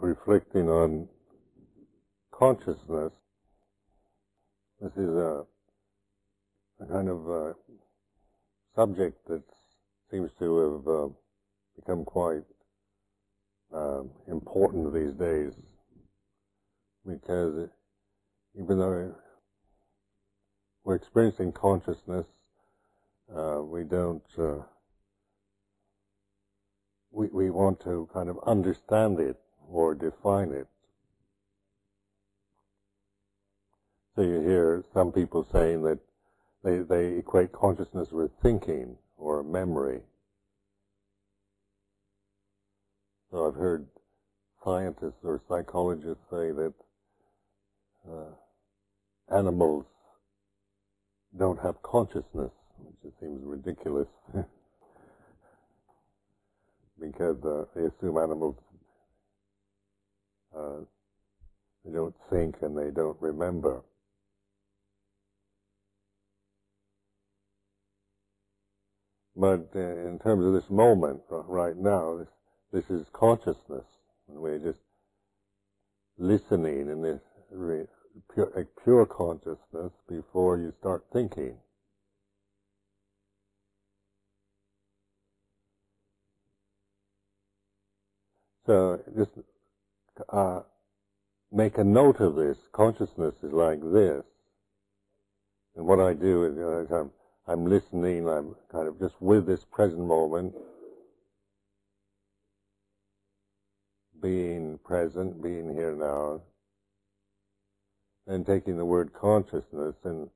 reflecting on consciousness. This is a, a kind of uh, subject that seems to have uh, become quite uh, important these days because even though we're experiencing consciousness, uh, we don't uh, we, we want to kind of understand it or define it. So you hear some people saying that they, they equate consciousness with thinking or memory. So I've heard scientists or psychologists say that uh, animals don't have consciousness, which seems ridiculous. because uh, they assume animals uh, they don't think and they don't remember. But uh, in terms of this moment, uh, right now, this, this is consciousness, and we're just listening in this re, pure, pure consciousness before you start thinking. So just uh, make a note of this. Consciousness is like this. And what I do is uh, I'm, I'm listening, I'm kind of just with this present moment, being present, being here now, and taking the word consciousness and,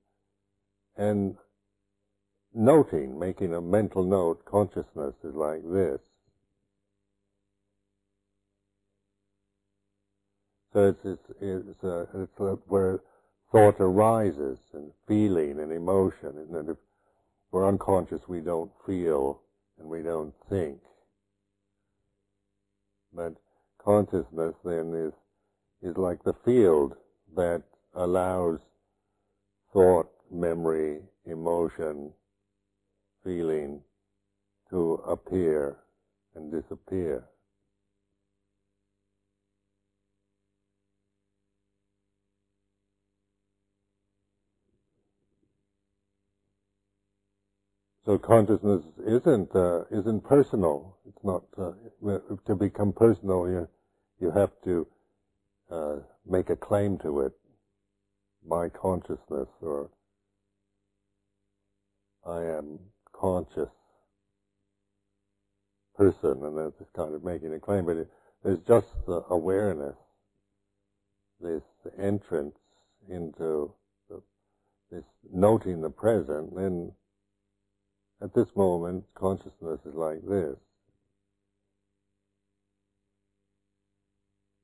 and noting, making a mental note, consciousness is like this. So it's, it's, it's, uh, it's uh, where thought arises and feeling and emotion. And if we're unconscious, we don't feel and we don't think. But consciousness then is, is like the field that allows thought, memory, emotion, feeling to appear and disappear. So consciousness isn't uh, isn't personal. It's not uh, to become personal. You you have to uh, make a claim to it. My consciousness, or I am conscious person, and that's kind of making a claim. But it, there's just the awareness, this entrance into the, this noting the present, then at this moment, consciousness is like this.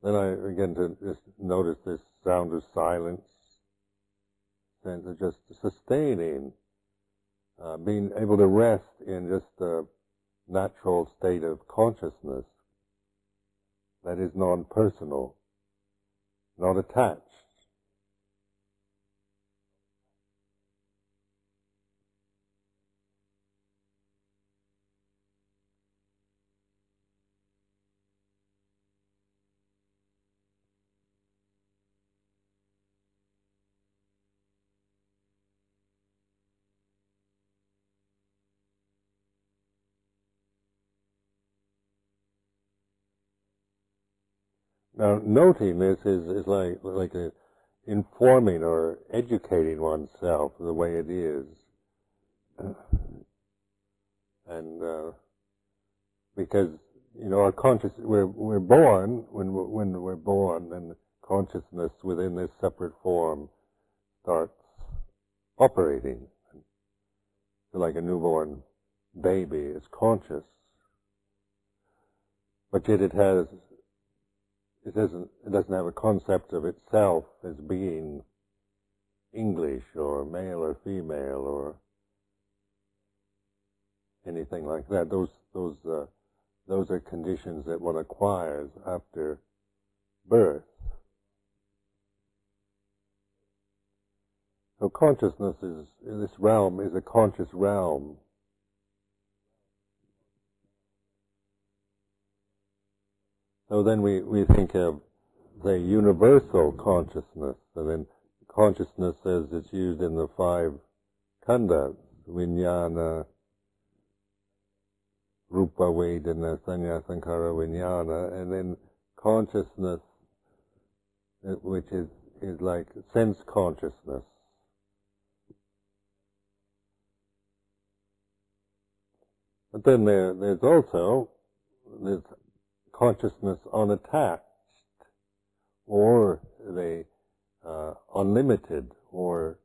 Then I begin to just notice this sound of silence, sense of just sustaining, uh, being able to rest in just a natural state of consciousness that is non-personal, not attached. Now, noting this is, is like like a, informing or educating oneself the way it is, and uh, because you know our conscious we're we're born when we're, when we're born and consciousness within this separate form starts operating. So like a newborn baby is conscious, but yet it has it doesn't it doesn't have a concept of itself as being English or male or female or anything like that. Those those uh, those are conditions that one acquires after birth. So consciousness is this realm is a conscious realm. So then we, we think of the universal consciousness, and then consciousness as it's used in the five khandhas, vinyana, rupa vedana, sanya sankhara vinyana, and then consciousness, uh, which is, is like sense consciousness. But then there, there's also this consciousness unattached, or the uh, unlimited, or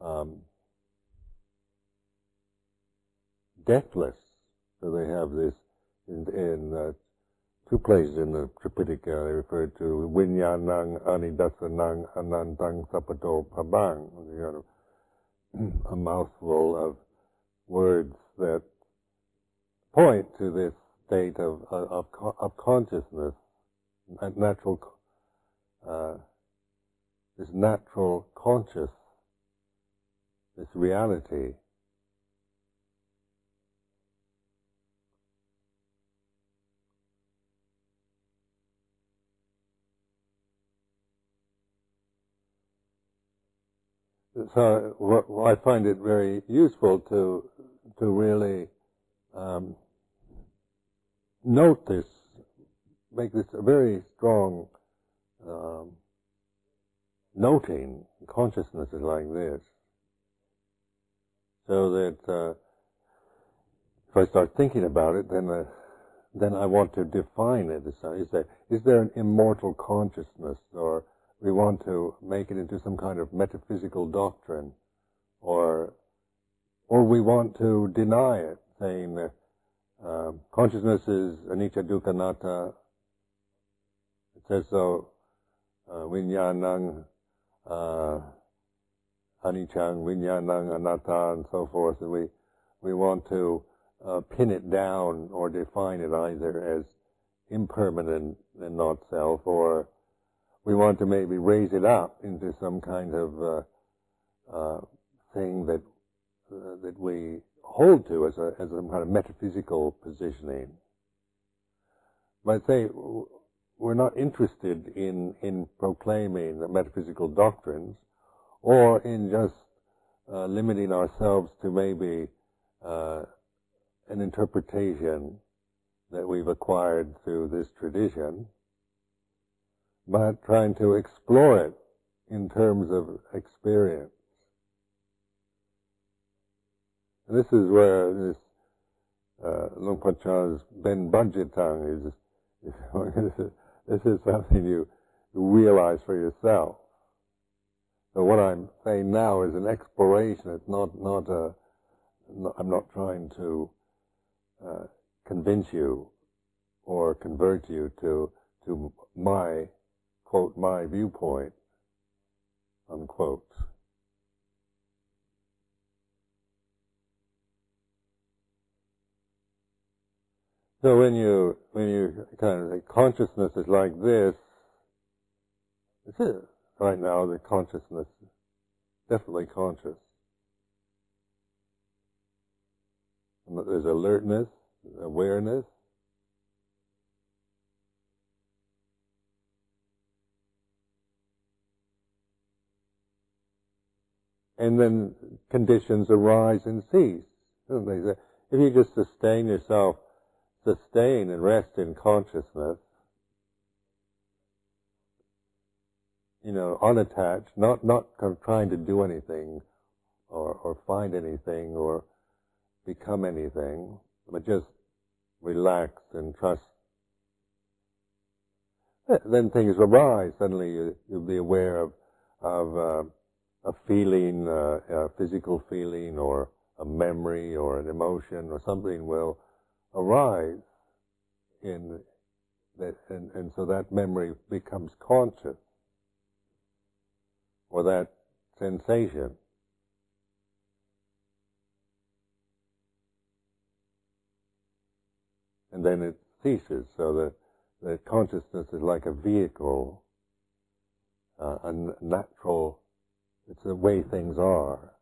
um, deathless. So they have this in, in uh, two places in the Tripitaka. They refer to vinyanang anidasanang anantang sapato pabang. A mouthful of words that point to this state of of, of consciousness, natural, uh, this natural conscious, this reality. So I find it very useful to to really um, note this, make this a very strong um, noting. Consciousness is like this, so that uh, if I start thinking about it, then uh, then I want to define it. Is there is there an immortal consciousness, or we want to make it into some kind of metaphysical doctrine, or or we want to deny it, saying that uh, consciousness is anicca dukkha anatta. It says so, uh, vinyanang, uh, aniccang, vinyanang, anatta, and so forth. And we, we want to uh, pin it down or define it either as impermanent and not self, or we want to maybe raise it up into some kind of uh, uh, thing that uh, that we hold to as a as a kind of metaphysical positioning. But say we're not interested in in proclaiming the metaphysical doctrines, or in just uh, limiting ourselves to maybe uh, an interpretation that we've acquired through this tradition, but trying to explore it in terms of experience. And this is where this uh, Chah's Ben Bajitang is, is this is something you realize for yourself. So what I'm saying now is an exploration. It's not not a. Not, I'm not trying to uh, convince you or convert you to to my quote my viewpoint unquote. So when you when you kind of like consciousness is like this, this is right now the consciousness definitely conscious. There's alertness, awareness. And then conditions arise and cease. If you just sustain yourself sustain and rest in consciousness, you know, unattached, not not trying to do anything or, or find anything or become anything, but just relax and trust. Then things arise. Suddenly you, will be aware of of uh, a feeling, uh, a physical feeling, or a memory, or an emotion, or something will arise in that, and, and so that memory becomes conscious, or that sensation. And then it ceases, so that the consciousness is like a vehicle, uh, a natural, it's the way things are.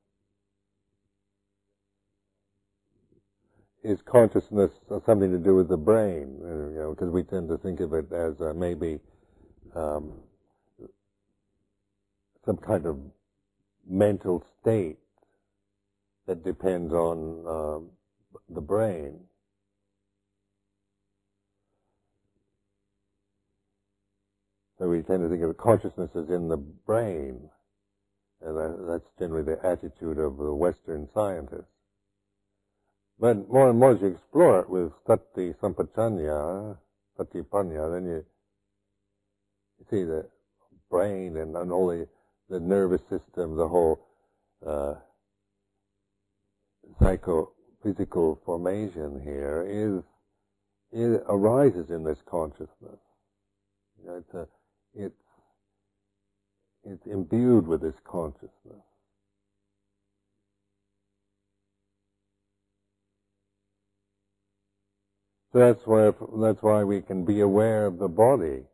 Is consciousness something to do with the brain? You know, because we tend to think of it as uh, maybe um, some kind of mental state that depends on uh, the brain. So we tend to think of consciousness as in the brain, and that's generally the attitude of the Western scientists. But more and more as you explore it with sati sampajanya, satipanya, then you, see the brain and, and all the, nervous system, the whole uh, psychophysical formation here is, it arises in this consciousness. You know, it's, a, it's, it's imbued with this consciousness. That's why that's why we can be aware of the body,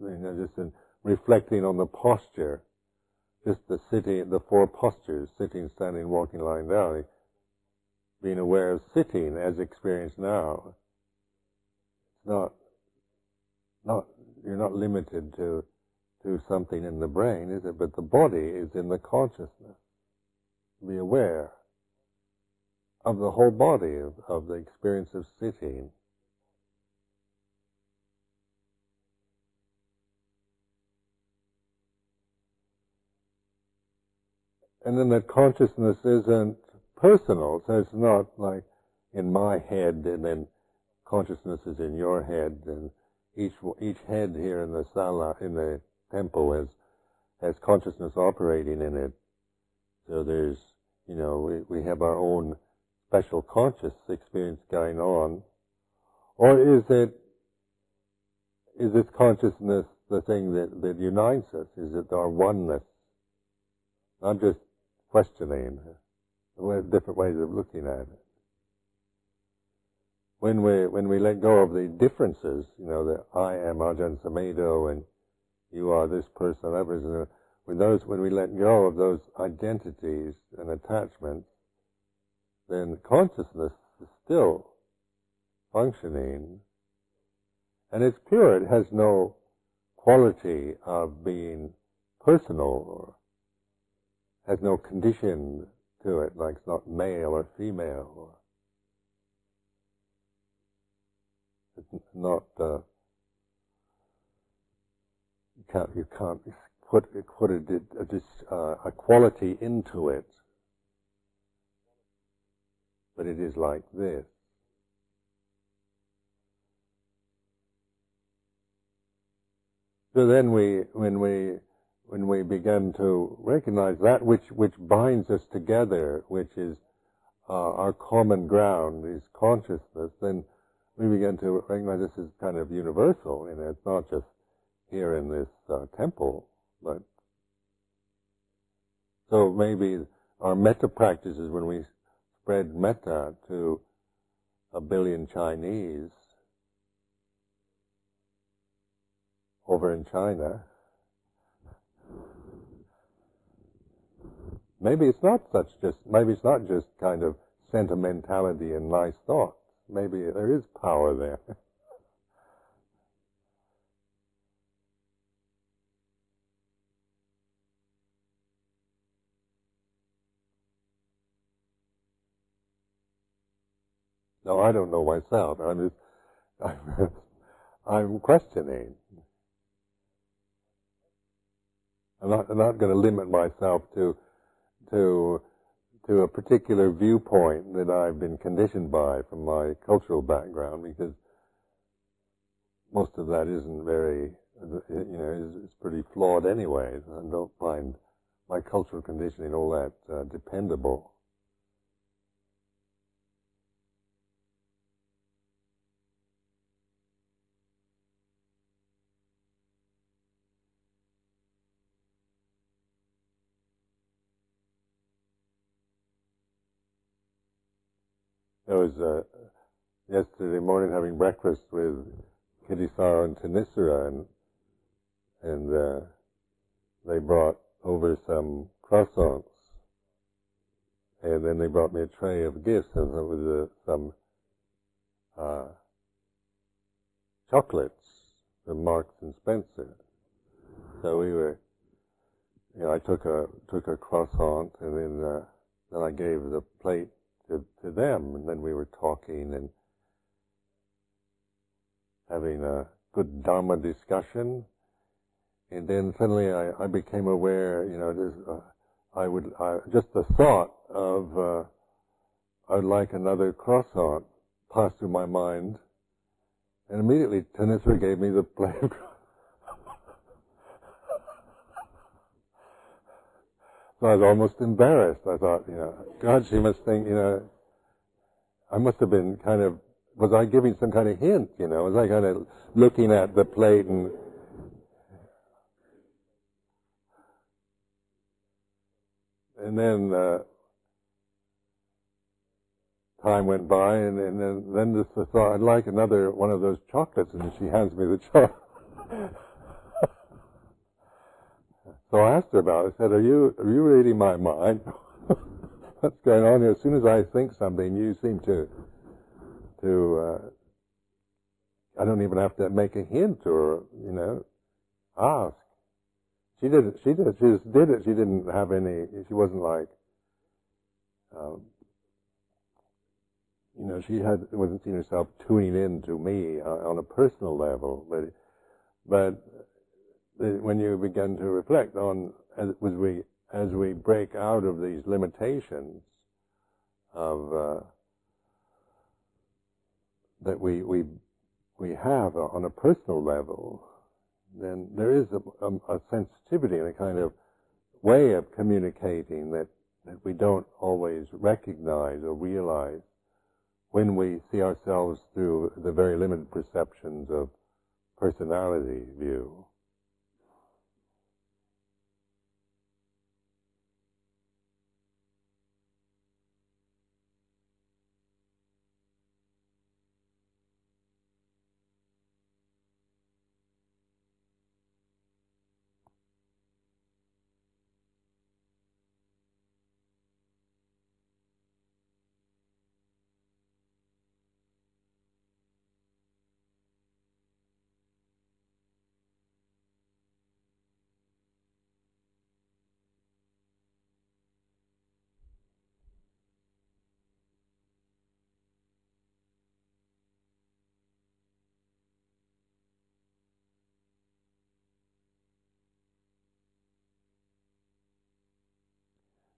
you know, just in reflecting on the posture, just the sitting, the four postures: sitting, standing, walking, lying down. Being aware of sitting as experienced now. It's not, not you're not limited to to something in the brain, is it? But the body is in the consciousness. Be aware of the whole body, of, of the experience of sitting. And then that consciousness isn't personal, so it's not like in my head and then consciousness is in your head and each each head here in the sala in the temple has has consciousness operating in it. So there's you know we, we have our own special conscious experience going on, or is it is this consciousness the thing that, that unites us? Is it our oneness? Not just questioning, we have different ways of looking at it. When we when we let go of the differences, you know, that I am Ajahn Sumedho and you are this person, that person, when those when we let go of those identities and attachments, then consciousness is still functioning. And it's pure. It has no quality of being personal or has no condition to it, like it's not male or female. Or it's not, uh, you can't, you can't put, put a, a, uh, a quality into it but it is like this. So then we, when we, when we begin to recognize that which, which binds us together, which is uh, our common ground, is consciousness, then we begin to recognize this is kind of universal, and it's not just here in this uh, temple, but so maybe our metta practices when we spread metta to a billion Chinese over in China, maybe it's not such just, maybe it's not just kind of sentimentality and nice thoughts. Maybe there is power there. No, I don't know myself. I'm just, I'm, I'm questioning. I'm not, I'm not going to limit myself to, to, to a particular viewpoint that I've been conditioned by from my cultural background because most of that isn't very, you know, is, is pretty flawed anyway. I don't find my cultural conditioning all that uh, dependable. Was uh, yesterday morning having breakfast with Kittisaro and Thanissara, and and uh, they brought over some croissants, and then they brought me a tray of gifts, and it was uh, some uh, chocolates from Marks and Spencer. So we were, you know, I took a took a croissant and then uh, then I gave the plate to to them, and then we were talking and having a good Dharma discussion. And then suddenly I, I became aware, you know, uh, I would, I, just the thought of, uh, I'd like another croissant passed through my mind. And immediately Thanissara gave me the plate of So I was almost embarrassed. I thought, you know, God, she must think, you know, I must have been kind of was I giving some kind of hint? You know, was I kind of looking at the plate and and then uh, time went by, and, and then then just the thought, I'd like another one of those chocolates, and she hands me the chocolate. so I asked her about it. I said, "Are you are you reading my mind? What's going on here? As soon as I think something, you seem to." to uh, I don't even have to make a hint or you know ask. She did it. She did. She just did it. She didn't have any. She wasn't like. Um, you know, she had wasn't seeing herself tuning in to me uh, on a personal level, but but when you begin to reflect on as we as we break out of these limitations of uh, that we, we, we have on a personal level, then there is a, a, a sensitivity and a kind of way of communicating that, that we don't always recognize or realize when we see ourselves through the very limited perceptions of personality view.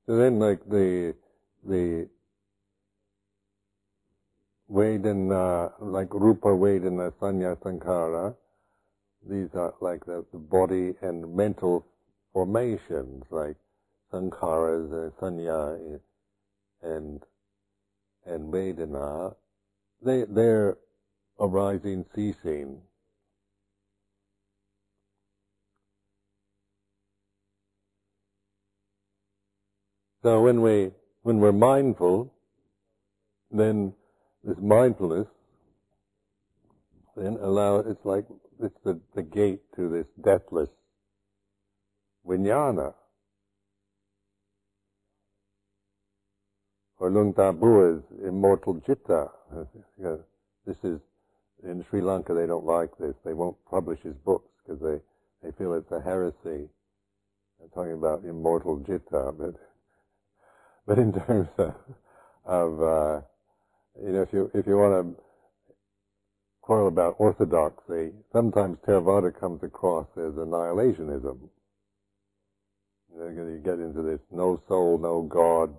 Then, like the the Vedana, uh, like Rupa Vedana, Sanya Sankara, these are like the, the body and mental formations, like Sankharas, and Sanya, and and Vedana. Uh, they they're arising, ceasing. So when we when we're mindful, then this mindfulness then allow it's like it's the, the gate to this deathless vijnana. Or Luang Ta Bua's immortal citta. This is in Sri Lanka. They don't like this. They won't publish his books because they they feel it's a heresy. They're talking about immortal citta, but but in terms of, of uh, you know, if you if you want to quarrel about orthodoxy, sometimes Theravada comes across as annihilationism. You, get into this no soul, no God,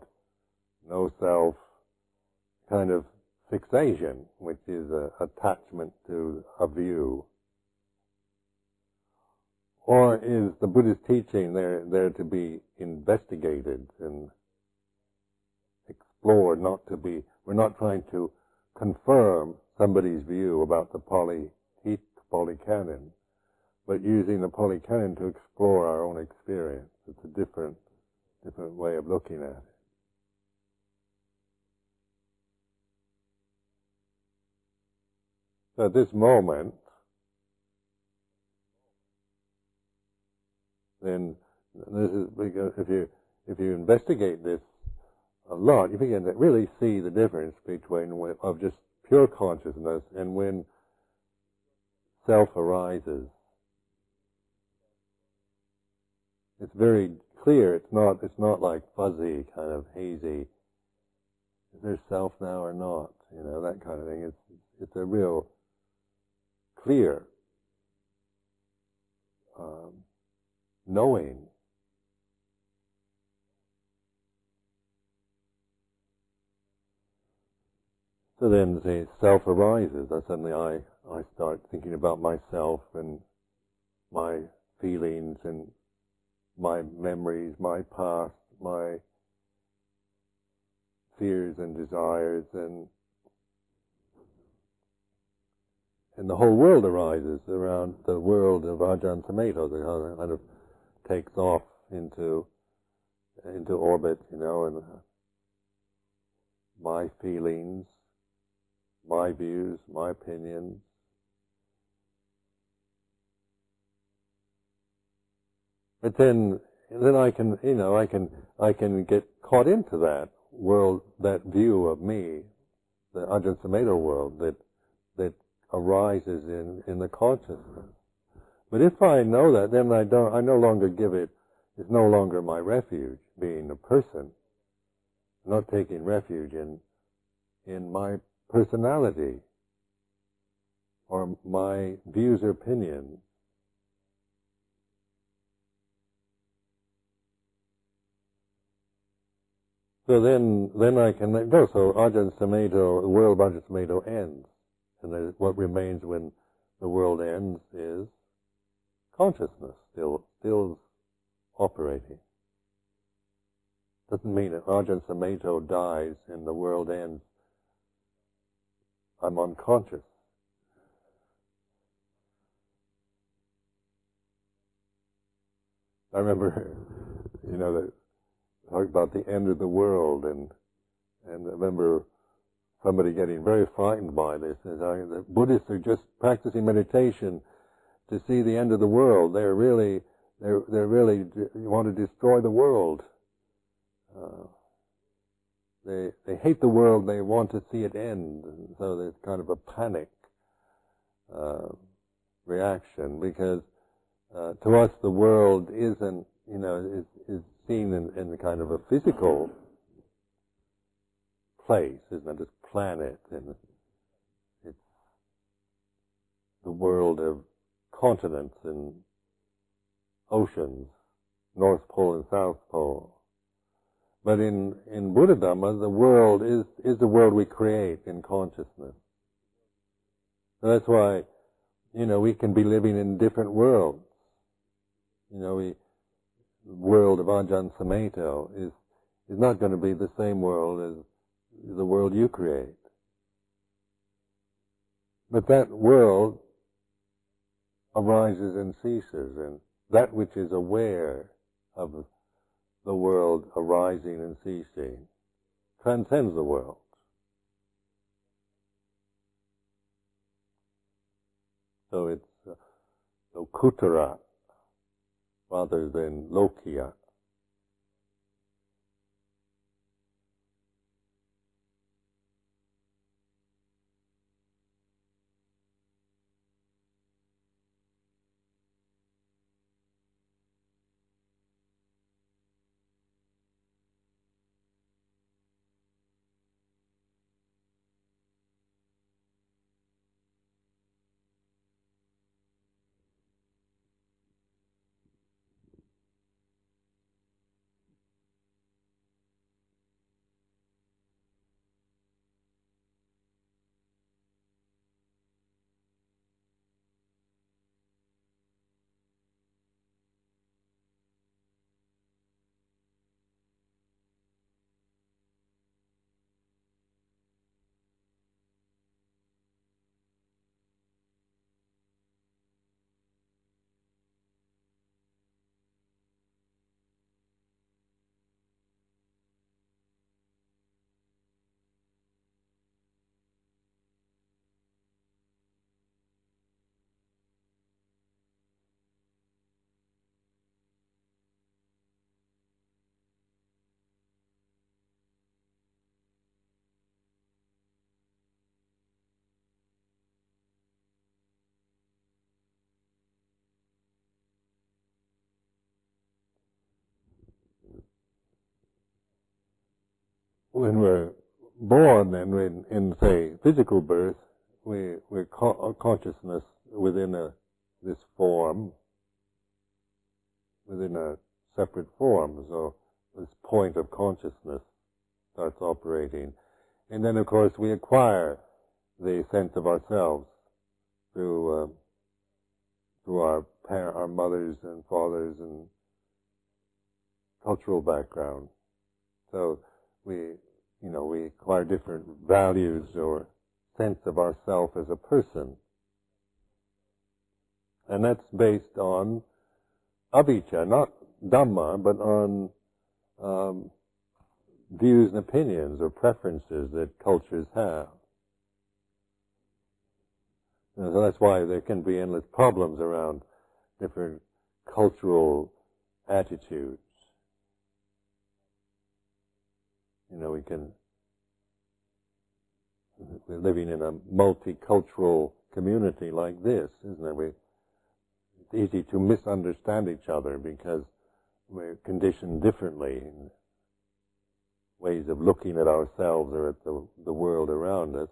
no self kind of fixation, which is a attachment to a view. Or is the Buddhist teaching there there to be investigated and not to be, we're not trying to confirm somebody's view about the Pali, Pali Canon, but using the Pali Canon to explore our own experience. It's a different, different way of looking at it. So at this moment, then this is because if you if you investigate this a lot, you begin to really see the difference between of just pure consciousness, and when self arises, it's very clear. It's not. It's not like fuzzy, kind of hazy. Is there self now or not? You know that kind of thing. It's it's a real clear um, knowing. So then the self arises. I suddenly I, I start thinking about myself and my feelings and my memories, my past, my fears and desires and and the whole world arises around the world of Ajahn Sumedho, that kind of takes off into into orbit, you know, and my feelings, my views, my opinions. But then, then I can, you know, I can, I can get caught into that world, that view of me, the Ajahn Sumedho world that that arises in, in the consciousness. But if I know that, then I don't, I no longer give it, it's no longer my refuge, being a person. Not taking refuge in, in my personality, or my views or opinions. So then, then I can let go. So Ajahn Sumedho, the world of Ajahn Sumedho ends. And what remains when the world ends is consciousness still, still operating. Doesn't mean that Ajahn Sumedho dies and the world ends. I'm unconscious. I remember, you know, that talk about the end of the world, and and I remember somebody getting very frightened by this. I, the Buddhists are just practicing meditation to see the end of the world. They're really, they're, they're really want to destroy the world. Uh, they they hate the world. They want to see it end. And so there's kind of a panic uh, reaction because uh, to us the world isn't, you know, is, is seen in, in kind of a physical place, isn't it? This planet, and it's the world of continents and oceans, North Pole and South Pole. But in, in Buddha Dhamma, the world is, is the world we create in consciousness. So that's why, you know, we can be living in different worlds. You know, we, the world of Ajahn Sumedho is, is not going to be the same world as the world you create. But that world arises and ceases, and that which is aware of the world arising and ceasing transcends the world. So it's uh, Lokuttara rather than Lokiya. When we're born and in, in say physical birth, we we're co- consciousness within a this form, within a separate form. So this point of consciousness starts operating, and then of course we acquire the sense of ourselves through uh, through our our mothers and fathers and cultural background. So we, you know, we acquire different values or sense of ourself as a person. And that's based on avijja, not dhamma, but on um, views and opinions or preferences that cultures have. And so that's why there can be endless problems around different cultural attitudes. You know, we can, we're living in a multicultural community like this, isn't it? We, it's easy to misunderstand each other because we're conditioned differently in ways of looking at ourselves or at the, the world around us.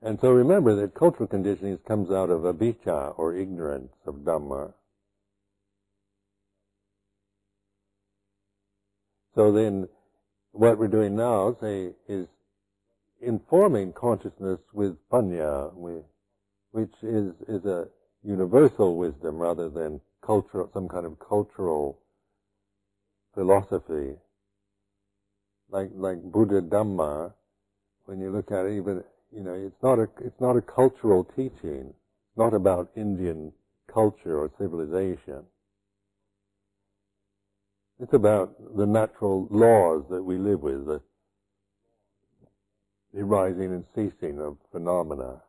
And so remember that cultural conditioning comes out of avijja or ignorance of Dhamma. So then what we're doing now, say, is informing consciousness with panya, which is, is a universal wisdom rather than cultural, some kind of cultural philosophy. Like, like Buddha Dhamma, when you look at it, even you know, it's not a it's not a cultural teaching. It's not about Indian culture or civilization. It's about the natural laws that we live with, the, the rising and ceasing of phenomena.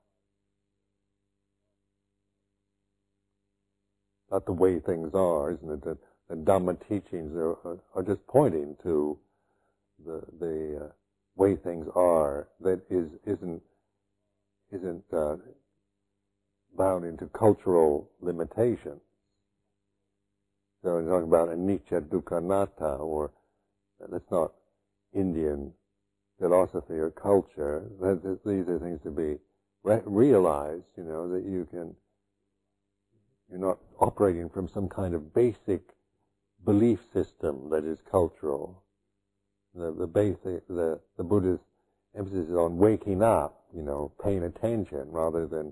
Not the way things are, isn't it? The, the Dhamma teachings are, are, just pointing to the the uh, way things are that is isn't isn't uh, bound into cultural limitation. So we're talking about anicca dukkha or uh, that's not Indian philosophy or culture. These are things to be re- realized, you know, that you can, you're not operating from some kind of basic belief system that is cultural. The, the basic, the, the Buddhist emphasis is on waking up, you know, paying attention rather than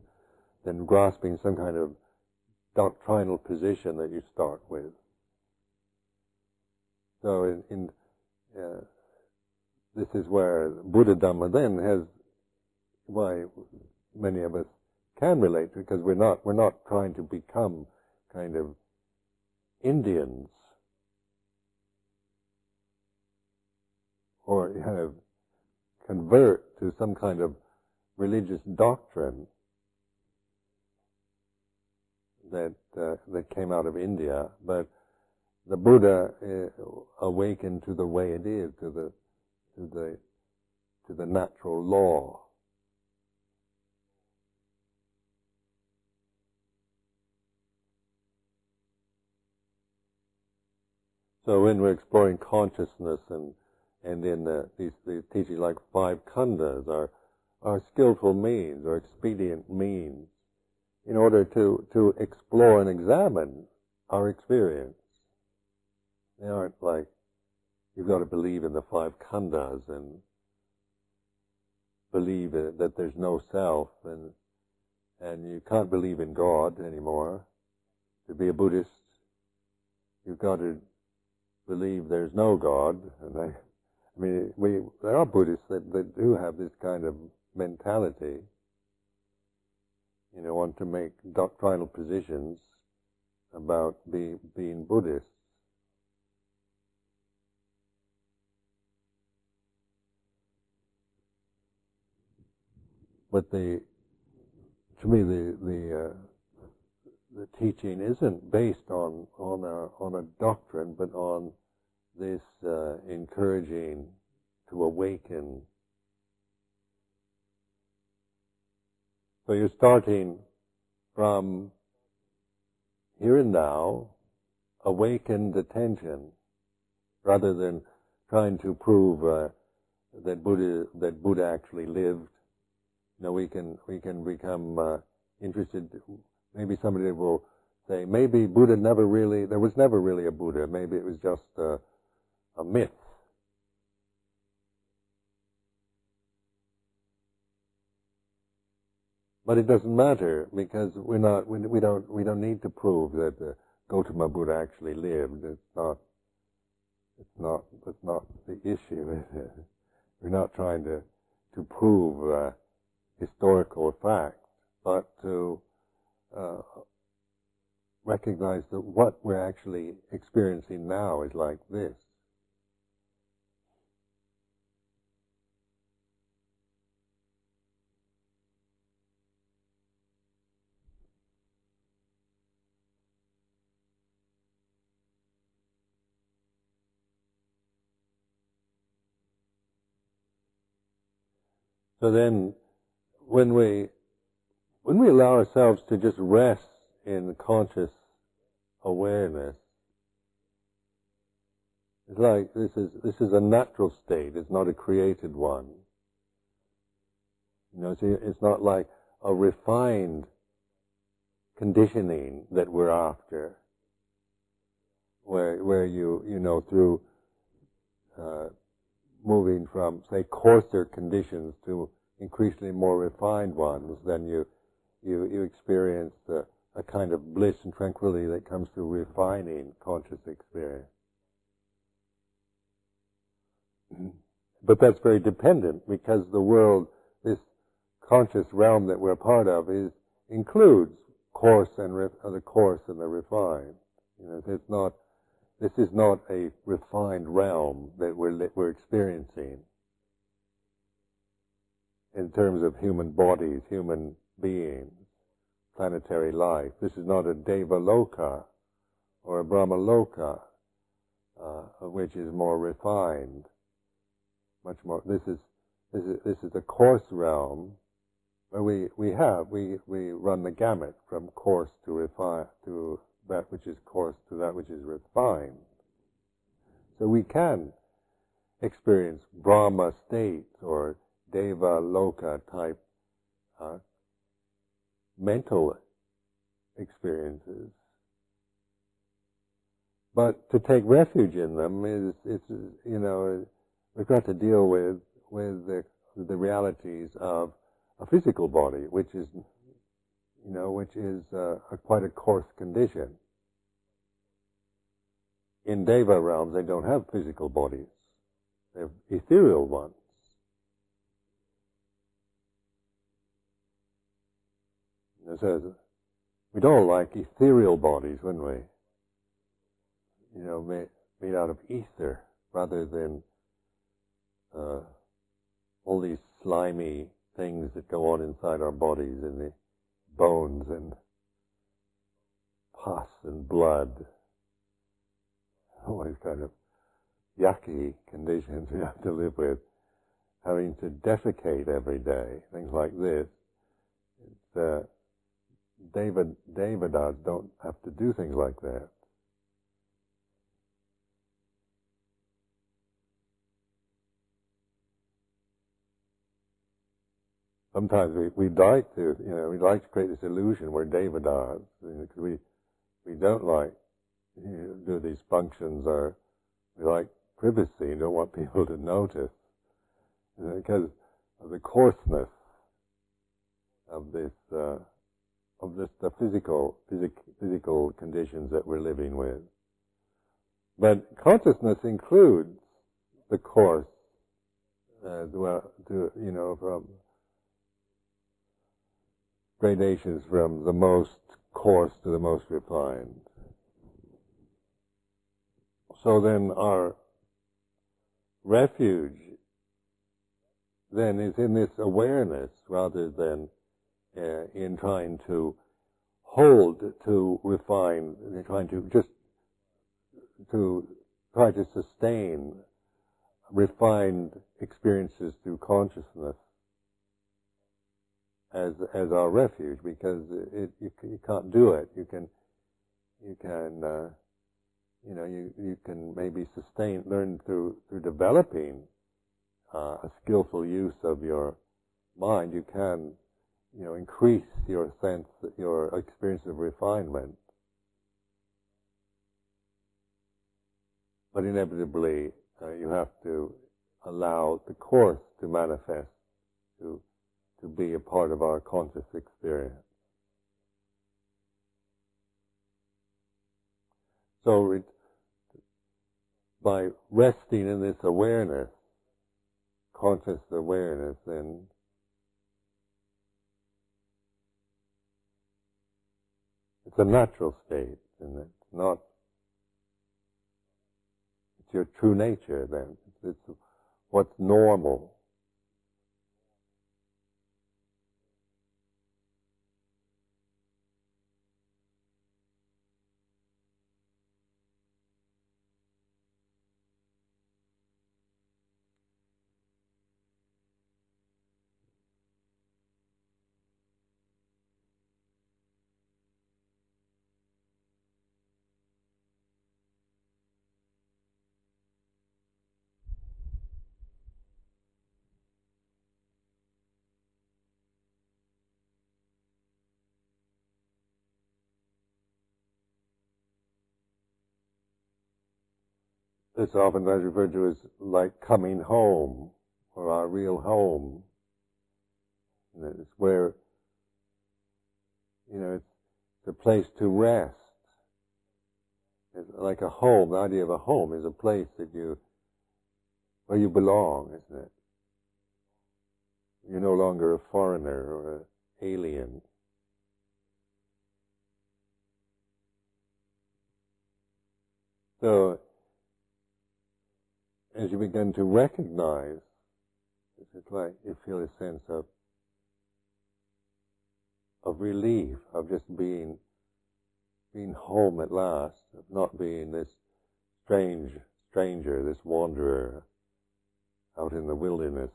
than grasping some kind of doctrinal position that you start with. So in, in uh, this is where Buddha Dhamma then has why many of us can relate because we're not we're not trying to become kind of Indians or kind of convert to some kind of religious doctrine that uh, that came out of India, but the Buddha uh, awakened to the way it is, to the to the to the natural law. So when we're exploring consciousness and and in the, these, these teachings like five khandhas are, are skillful means or expedient means in order to, to explore and examine our experience. They aren't like, you've got to believe in the five khandhas and believe that there's no self and, and you can't believe in God anymore. To be a Buddhist, you've got to believe there's no God, and I, I mean, we there are Buddhists that, that do have this kind of mentality. You know, want to make doctrinal positions about be, being Buddhists. But the, to me, the the uh, the teaching isn't based on on a on a doctrine, but on this uh, encouraging to awaken. So you're starting from here and now, awakened attention rather than trying to prove uh, that Buddha that Buddha actually lived. Know, we can we can become uh, interested. Maybe somebody will say, maybe Buddha never really. There was never really a Buddha. Maybe it was just a, a myth. But it doesn't matter because we're not. We, we don't. We don't need to prove that uh, Gautama Buddha actually lived. It's not. It's not. It's not the issue. We're not trying to to prove uh, historical facts, but to uh, recognize that what we're actually experiencing now is like this. So then, when we when we allow ourselves to just rest in conscious awareness, it's like this is this is a natural state. It's not a created one. You know, it's not like a refined conditioning that we're after, where where you you know through uh, moving from, say, coarser conditions to increasingly more refined ones, then you you you experience the, a kind of bliss and tranquility that comes through refining conscious experience. But that's very dependent because the world, this conscious realm that we're part of, is includes coarse and re- uh, the coarse and the refined. You know, it's not this is not a refined realm that we're, we're experiencing in terms of human bodies, human beings, planetary life. This is not a Deva Loka or a Brahma Loka, uh, which is more refined, much more. This is this is this is a coarse realm where we we have we we run the gamut from coarse to refine to that which is coarse to that which is refined. So we can experience Brahma states or Deva Loka type uh, mental experiences. But to take refuge in them is, it's, you know, we've got to deal with, with the, the realities of a physical body, which is you know, which is uh, a, quite a coarse condition. In Deva realms, they don't have physical bodies. They have ethereal ones. It says, we'd all like ethereal bodies, wouldn't we? You know, made, made out of ether rather than uh, all these slimy things that go on inside our bodies in the bones and pus and blood. All these kind of yucky conditions we have to live with. Having to defecate every day, things like this. It's, uh, Devas, Devatas don't have to do things like that. sometimes we, we'd like to, you know, we'd like to create this illusion where David does, because we, we don't like you know, do these functions or we like privacy, don't want people to notice, you know, because of the coarseness of this, uh, of this, the physical, physic, physical conditions that we're living with. But consciousness includes the coarse, uh, to, you know, from gradations from the most coarse to the most refined. So then our refuge then is in this awareness rather than uh, in trying to hold to refine, trying to just to try to sustain refined experiences through consciousness as as our refuge because it, you, you can't do it. You can you can uh, you know, you, you can maybe sustain, learn through, through developing uh, a skillful use of your mind, you can, you know, increase your sense, your experience of refinement. But inevitably, uh, you have to allow the course to manifest, to, to be a part of our conscious experience. So it, by resting in this awareness, conscious awareness, then it's a natural state, and it's not. It's your true nature. Then it's what's normal. It's often referred to as like coming home, or our real home. And it's where, you know, it's the place to rest. It's like a home. The idea of a home is a place that you, where you belong, isn't it? You're no longer a foreigner or an alien. So as you begin to recognize, it's like you feel a sense of of relief, of just being being home at last, of not being this strange stranger, this wanderer out in the wilderness.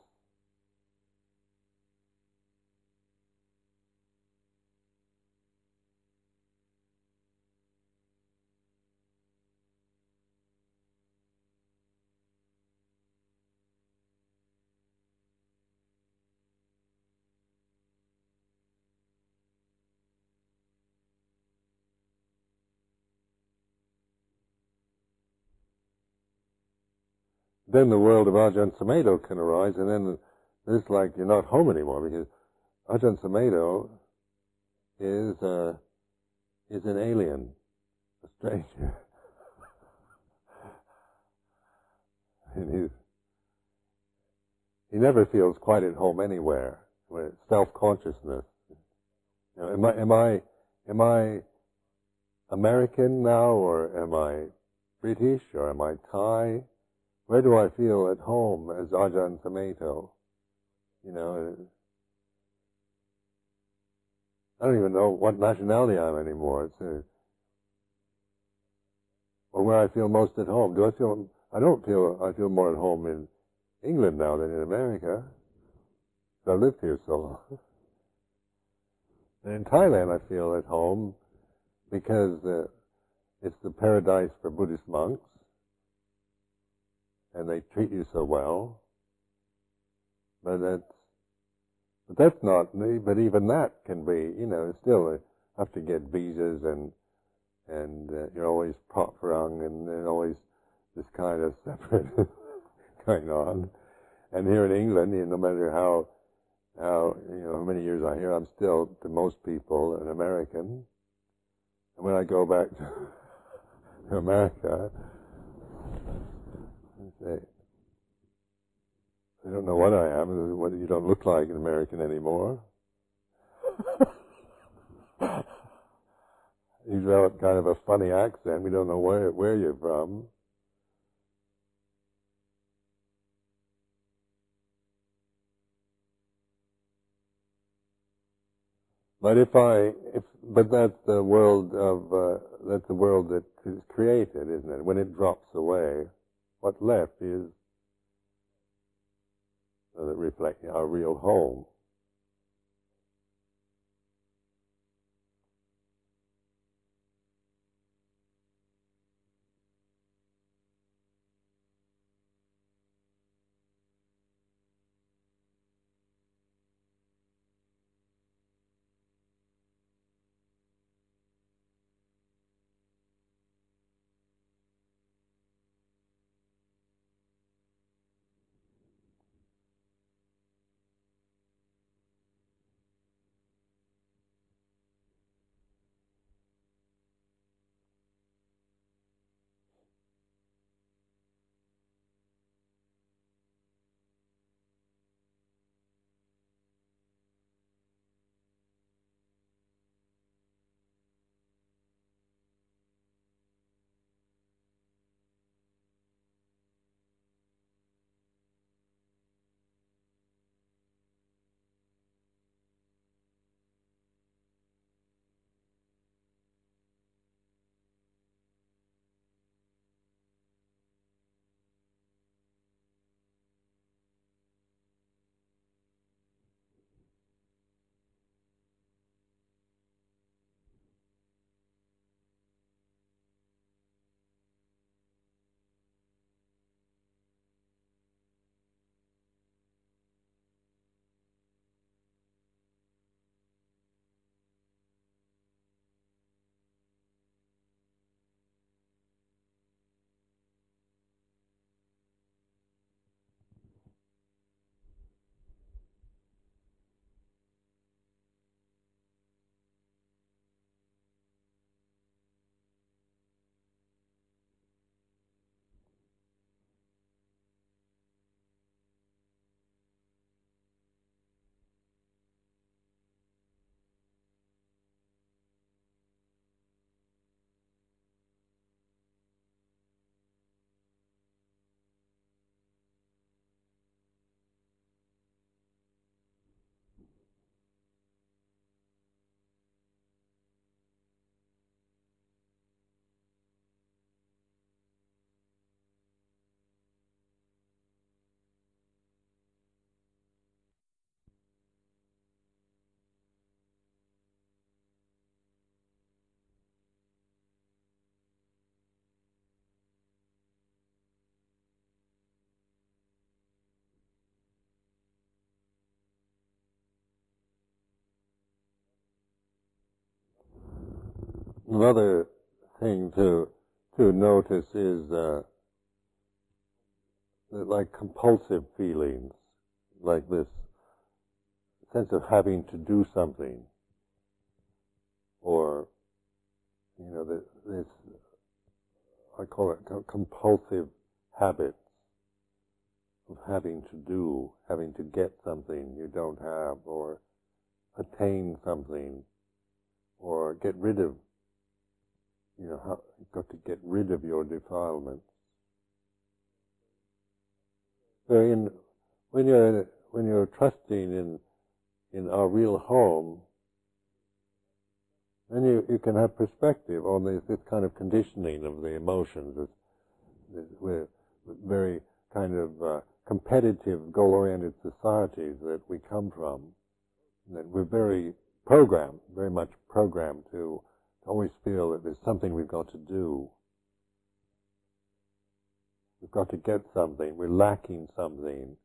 Then the world of Ajahn Sumedho can arise, and then it's like you're not home anymore because Ajahn Sumedho is uh, is an alien, a stranger, and he's he never feels quite at home anywhere. Self consciousness. You know, am I am I am I American now, or am I British, or am I Thai? Where do I feel at home as Ajahn Sumedho? You know, I don't even know what nationality I'm anymore. It's a, or where I feel most at home. Do I feel? I don't feel. I feel more at home in England now than in America. I lived here so long. And in Thailand, I feel at home because uh, it's the paradise for Buddhist monks and they treat you so well. But that's, but that's not me, but even that can be, you know, still uh, have to get visas and, and uh, you're always prop rung and there's always this kind of separate going on. And here in England, you know, no matter how, how, you know, how many years I'm here, I'm still, to most people, an American. And when I go back to America, say, I don't know what I am, what you don't look like an American anymore. you develop kind of a funny accent. We don't know where where you're from. But if I, if, but that's the world of, uh, that's the world that is created, isn't it? When it drops away, What's left is uh, that reflect our real home. Another thing to to notice is uh, like compulsive feelings, like this sense of having to do something, or you know, this, this I call it compulsive habits of having to do, having to get something you don't have, or attain something, or get rid of, you know, how, you've got to get rid of your defilements. So in, when you're, when you're trusting in, in our real home, then you, you can have perspective on this, this kind of conditioning of the emotions. This, this, we're very kind of uh, competitive, goal-oriented societies that we come from. That we're very programmed, very much programmed to, always feel that there's something we've got to do. We've got to get something. We're lacking something.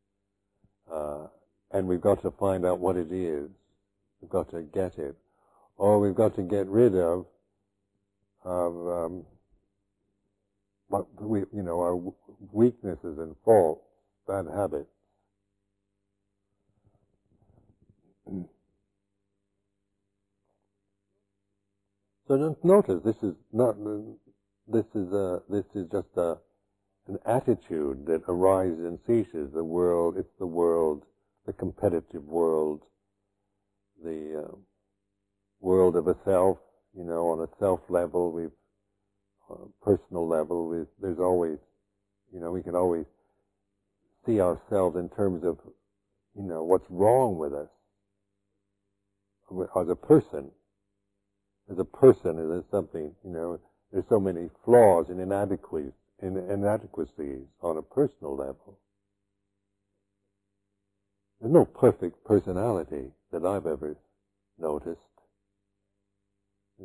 Uh, and we've got to find out what it is. We've got to get it or we've got to get rid of of um, what we, you know, our weaknesses and faults, bad habits. So just notice this is not this is a this is just a an attitude that arises and ceases. The world, it's the world, the competitive world, the uh, world of a self, you know, on a self level, we've, on personal level, we've, there's always, you know, we can always see ourselves in terms of, you know, what's wrong with us as a person. As a person, there's something, you know, there's so many flaws and inadequacies, inadequacies on a personal level. There's no perfect personality that I've ever noticed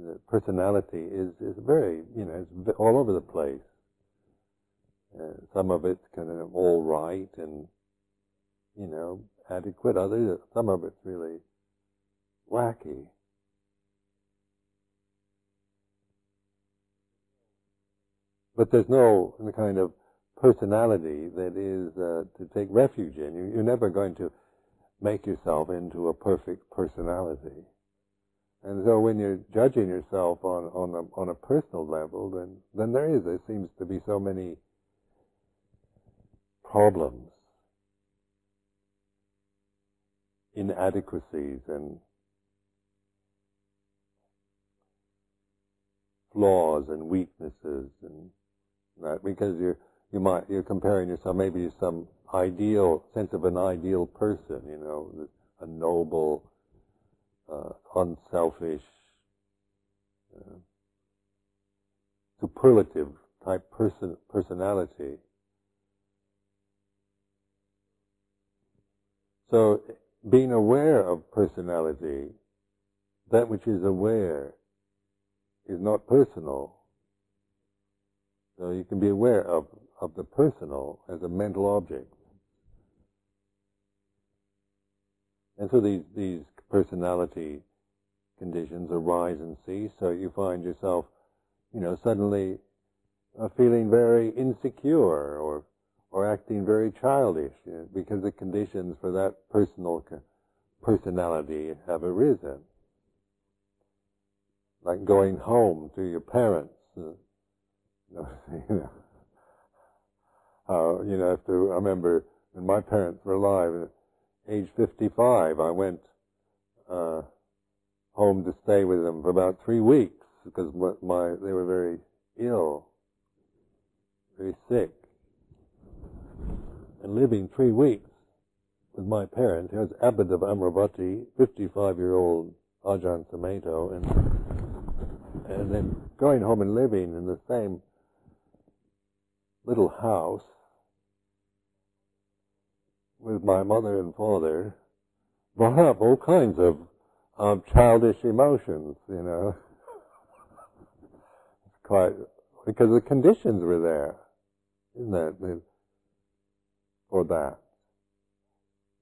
the personality is, is very, you know, it's all over the place. Uh, some of it's kind of all right and, you know, adequate. Others, some of it's really wacky. But there's no kind of personality that is uh, to take refuge in. You're never going to make yourself into a perfect personality. And so when you're judging yourself on, on, a, on a personal level, then, then there is, there seems to be so many problems, inadequacies and flaws and weaknesses and that because you're, you might, you're comparing yourself maybe to some ideal, sense of an ideal person, you know, a noble, uh, unselfish, uh, superlative type person personality. So being aware of personality, that which is aware, is not personal. So you can be aware of, of the personal as a mental object. And so these, these personality conditions arise and cease. So you find yourself, you know, suddenly uh, feeling very insecure or or acting very childish you know, because the conditions for that personal personality have arisen. Like going home to your parents. You know, you know, I remember when my parents were alive, at age 55, I went uh, home to stay with them for about three weeks because my they were very ill, very sick, and living three weeks with my parents. He was abbot of Amaravati, 55-year-old Ajahn Sumedho, and and then going home and living in the same little house with my mother and father brought up all kinds of of childish emotions, you know. It's quite because the conditions were there, isn't it? For that,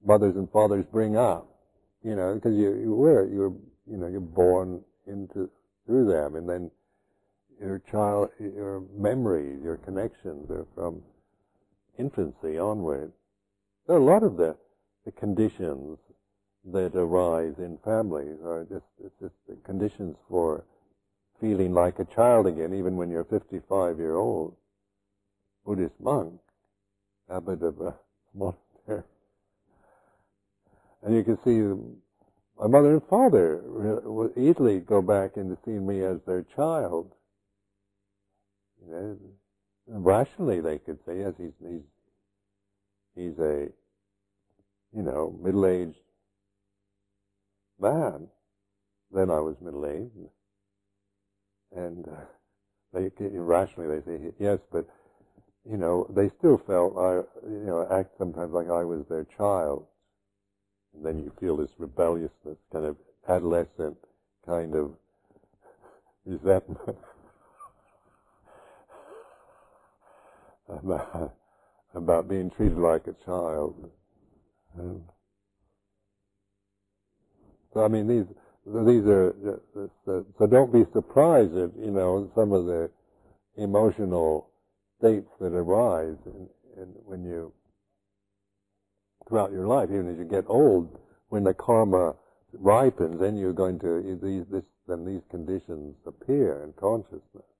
mothers and fathers bring up, you know, because you you were you're you know you're born into through them, and then your child, your memories, your connections are from infancy onward. There are a lot of the, the conditions that arise in families are just, it's just the conditions for feeling like a child again, even when you're 55 year old. Buddhist monk, abbot of a monastery. And you can see my mother and father uh, would easily go back into seeing me as their child. Know, rationally they could say, yes, he's, he's, he's a, you know, middle-aged man. Then I was middle-aged. And uh, they, rationally they say, yes, but, you know, they still felt I, you know, act sometimes like I was their child. And then you feel this rebelliousness, kind of adolescent kind of resentment about, about being treated like a child. And so I mean, these these are so don't be surprised at you know some of the emotional states that arise in, in, when you throughout your life, even as you get old, when the karma ripens, then you're going to these this then these conditions appear in consciousness.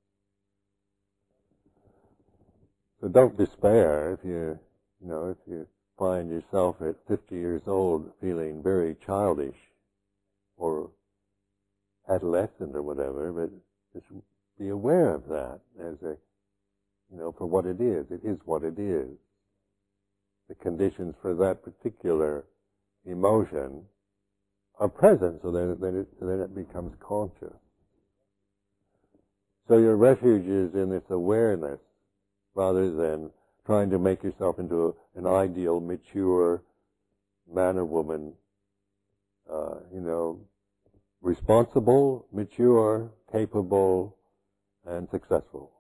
So don't despair if you you know if you find yourself at 50 years old feeling very childish or adolescent or whatever, but just be aware of that as a you know for what it is. It is what it is the conditions for that particular emotion are present, so then, then, it, then it becomes conscious. So your refuge is in this awareness rather than trying to make yourself into an ideal, mature man or woman, uh, you know, responsible, mature, capable, and successful,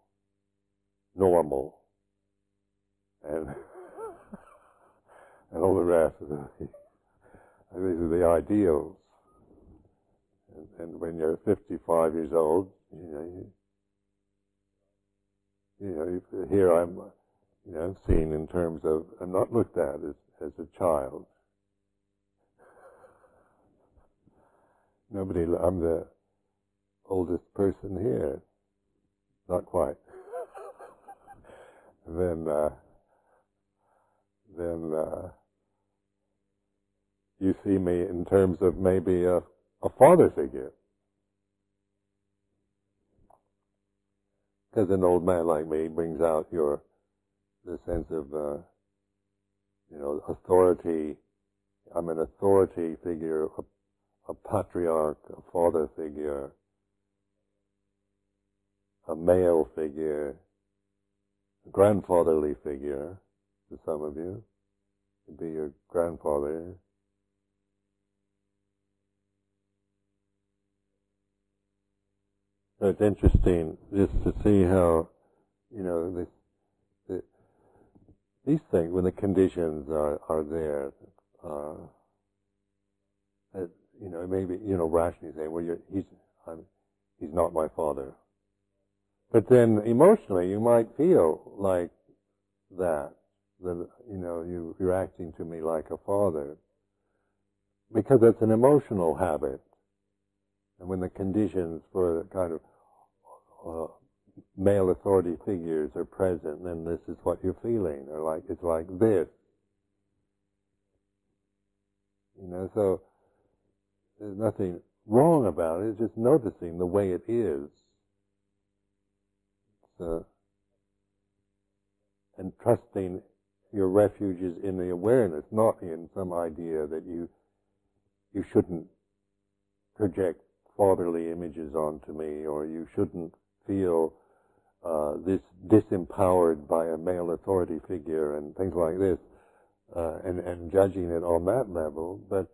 normal, and and all the rest. These are the ideals. And, and, when you're 55 years old, you know, you, you know, here I'm, you know, seen in terms of, I'm not looked at as, as a child. Nobody, I'm the oldest person here. Not quite. then, uh, then, uh, you see me in terms of maybe a, a father figure. Because an old man like me brings out your the sense of uh, you know authority. I'm an authority figure, a, a patriarch, a father figure, a male figure, a grandfatherly figure to some of you. To be your grandfather, It's interesting just to see how, you know, this, the, these things, when the conditions are, are there, uh, that, you know, maybe, you know, rationally say, well, he's, I'm, he's not my father. But then emotionally, you might feel like that, that, you know, you, you're acting to me like a father. Because it's an emotional habit. And when the conditions for kind of uh, male authority figures are present, then this is what you're feeling, or like it's like this. You know, so there's nothing wrong about it. It's just noticing the way it is. So, and trusting your refuge is in the awareness, not in some idea that you you shouldn't project fatherly images onto me, or you shouldn't feel uh, this disempowered by a male authority figure and things like this, uh, and, and judging it on that level, but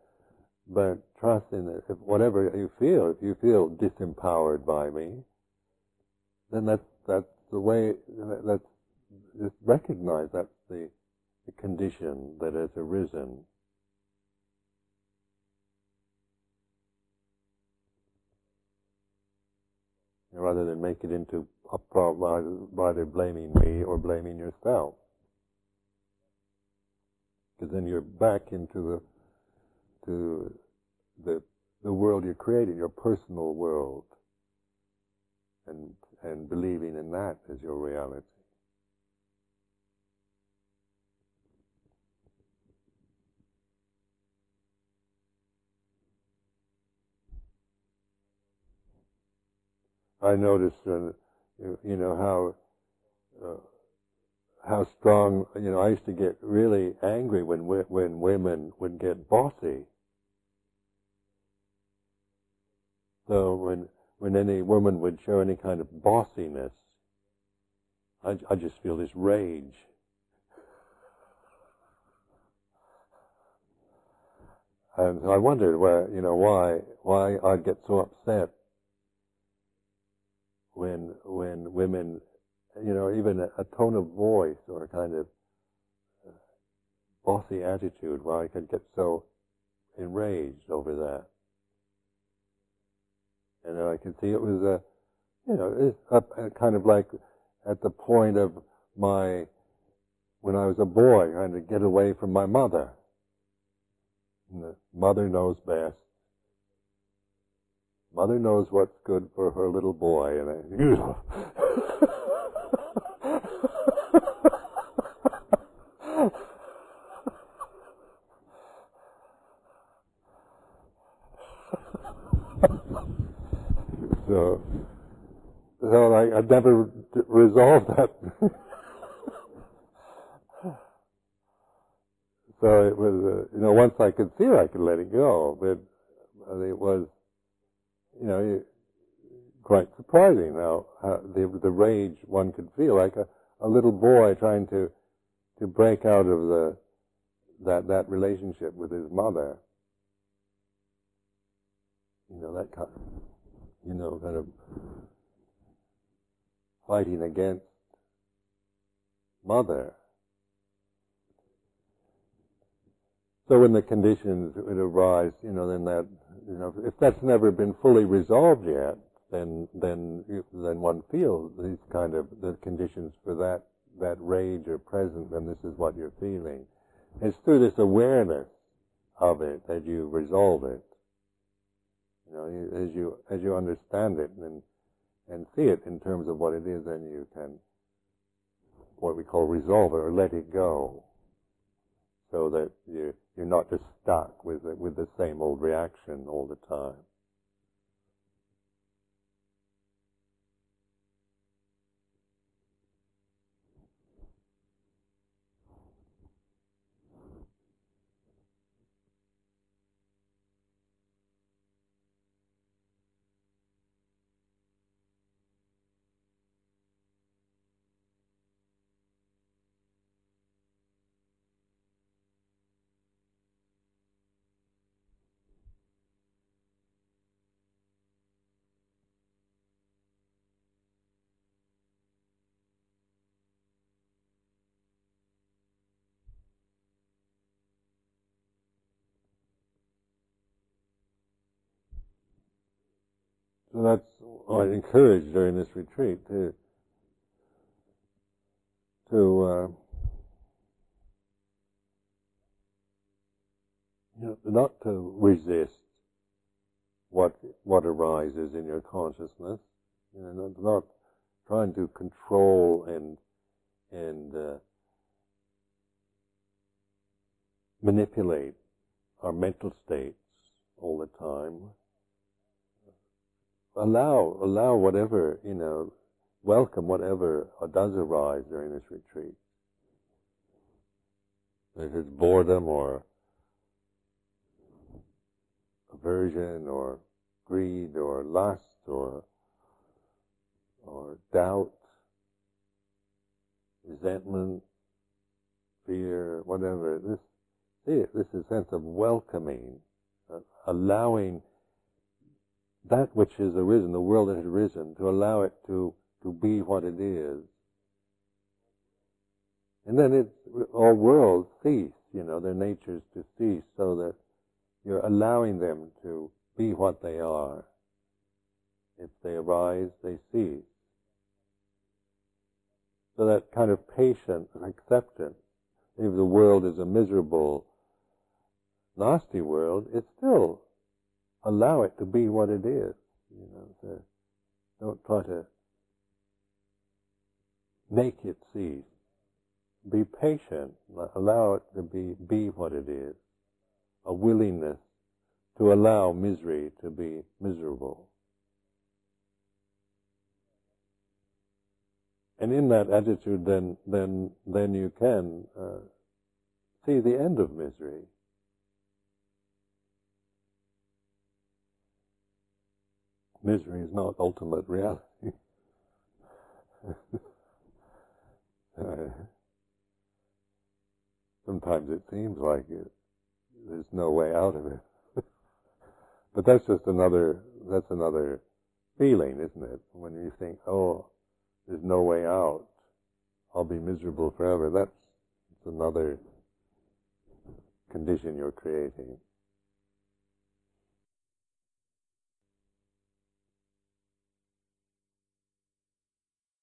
but trusting that if whatever you feel, if you feel disempowered by me, then that's that's the way. That's just recognize that's the, the condition that has arisen rather than make it into a problem by either blaming me or blaming yourself. Because then you're back into the to the the world you're creating, your personal world, and and believing in that as your reality. I noticed, uh, you know, how uh, how strong. You know, I used to get really angry when when women would get bossy. So when when any woman would show any kind of bossiness, I, I just feel this rage. And I wondered where, you know, why why I'd get so upset when when women, you know, even a, a tone of voice or a kind of uh, bossy attitude, why I could get so enraged over that. And I could see it was a, you know, a, a kind of like at the point of my, when I was a boy, trying to get away from my mother. And the mother knows best. Mother knows what's good for her little boy, and I, so, so I, I never resolved that. so it was, uh, you know, once I could see it, I could let it go, but it was you know, quite surprising how the, the rage one could feel, like a, a little boy trying to to break out of the that that relationship with his mother. You know that kind, of, you know, kind of fighting against mother. So when the conditions would arise, you know, then that you know, if that's never been fully resolved yet, then then then one feels these kind of the conditions for that that rage are present, then this is what you're feeling. It's through this awareness of it that you resolve it. You know, as you as you understand it and and see it in terms of what it is, then you can what we call resolve it or let it go, so that you you're not just stuck with the, with the same old reaction all the time. So that's what I encourage during this retreat to to uh, you know, not to resist what what arises in your consciousness. You know, not, not trying to control and and uh, manipulate our mental states all the time allow allow whatever you know, welcome whatever does arise during this retreat. If it's boredom or aversion or greed or lust or or doubt, resentment, fear, whatever. This, this is a sense of welcoming, allowing that which has arisen, the world that has arisen, to allow it to, to be what it is. And then it, all worlds cease, you know, their natures to cease so that you're allowing them to be what they are If they arise, they cease. So that kind of patient acceptance, if the world is a miserable, nasty world, it's still allow it to be what it is. You know, so don't try to make it cease. Be patient. Allow it to be be what it is. A willingness to allow misery to be miserable. And in that attitude, then, then, then you can uh, see the end of misery. Misery is not ultimate reality. sometimes it seems like it. There's no way out of it. but that's just another, that's another feeling, isn't it? When you think, oh, there's no way out. I'll be miserable forever. That's another condition you're creating.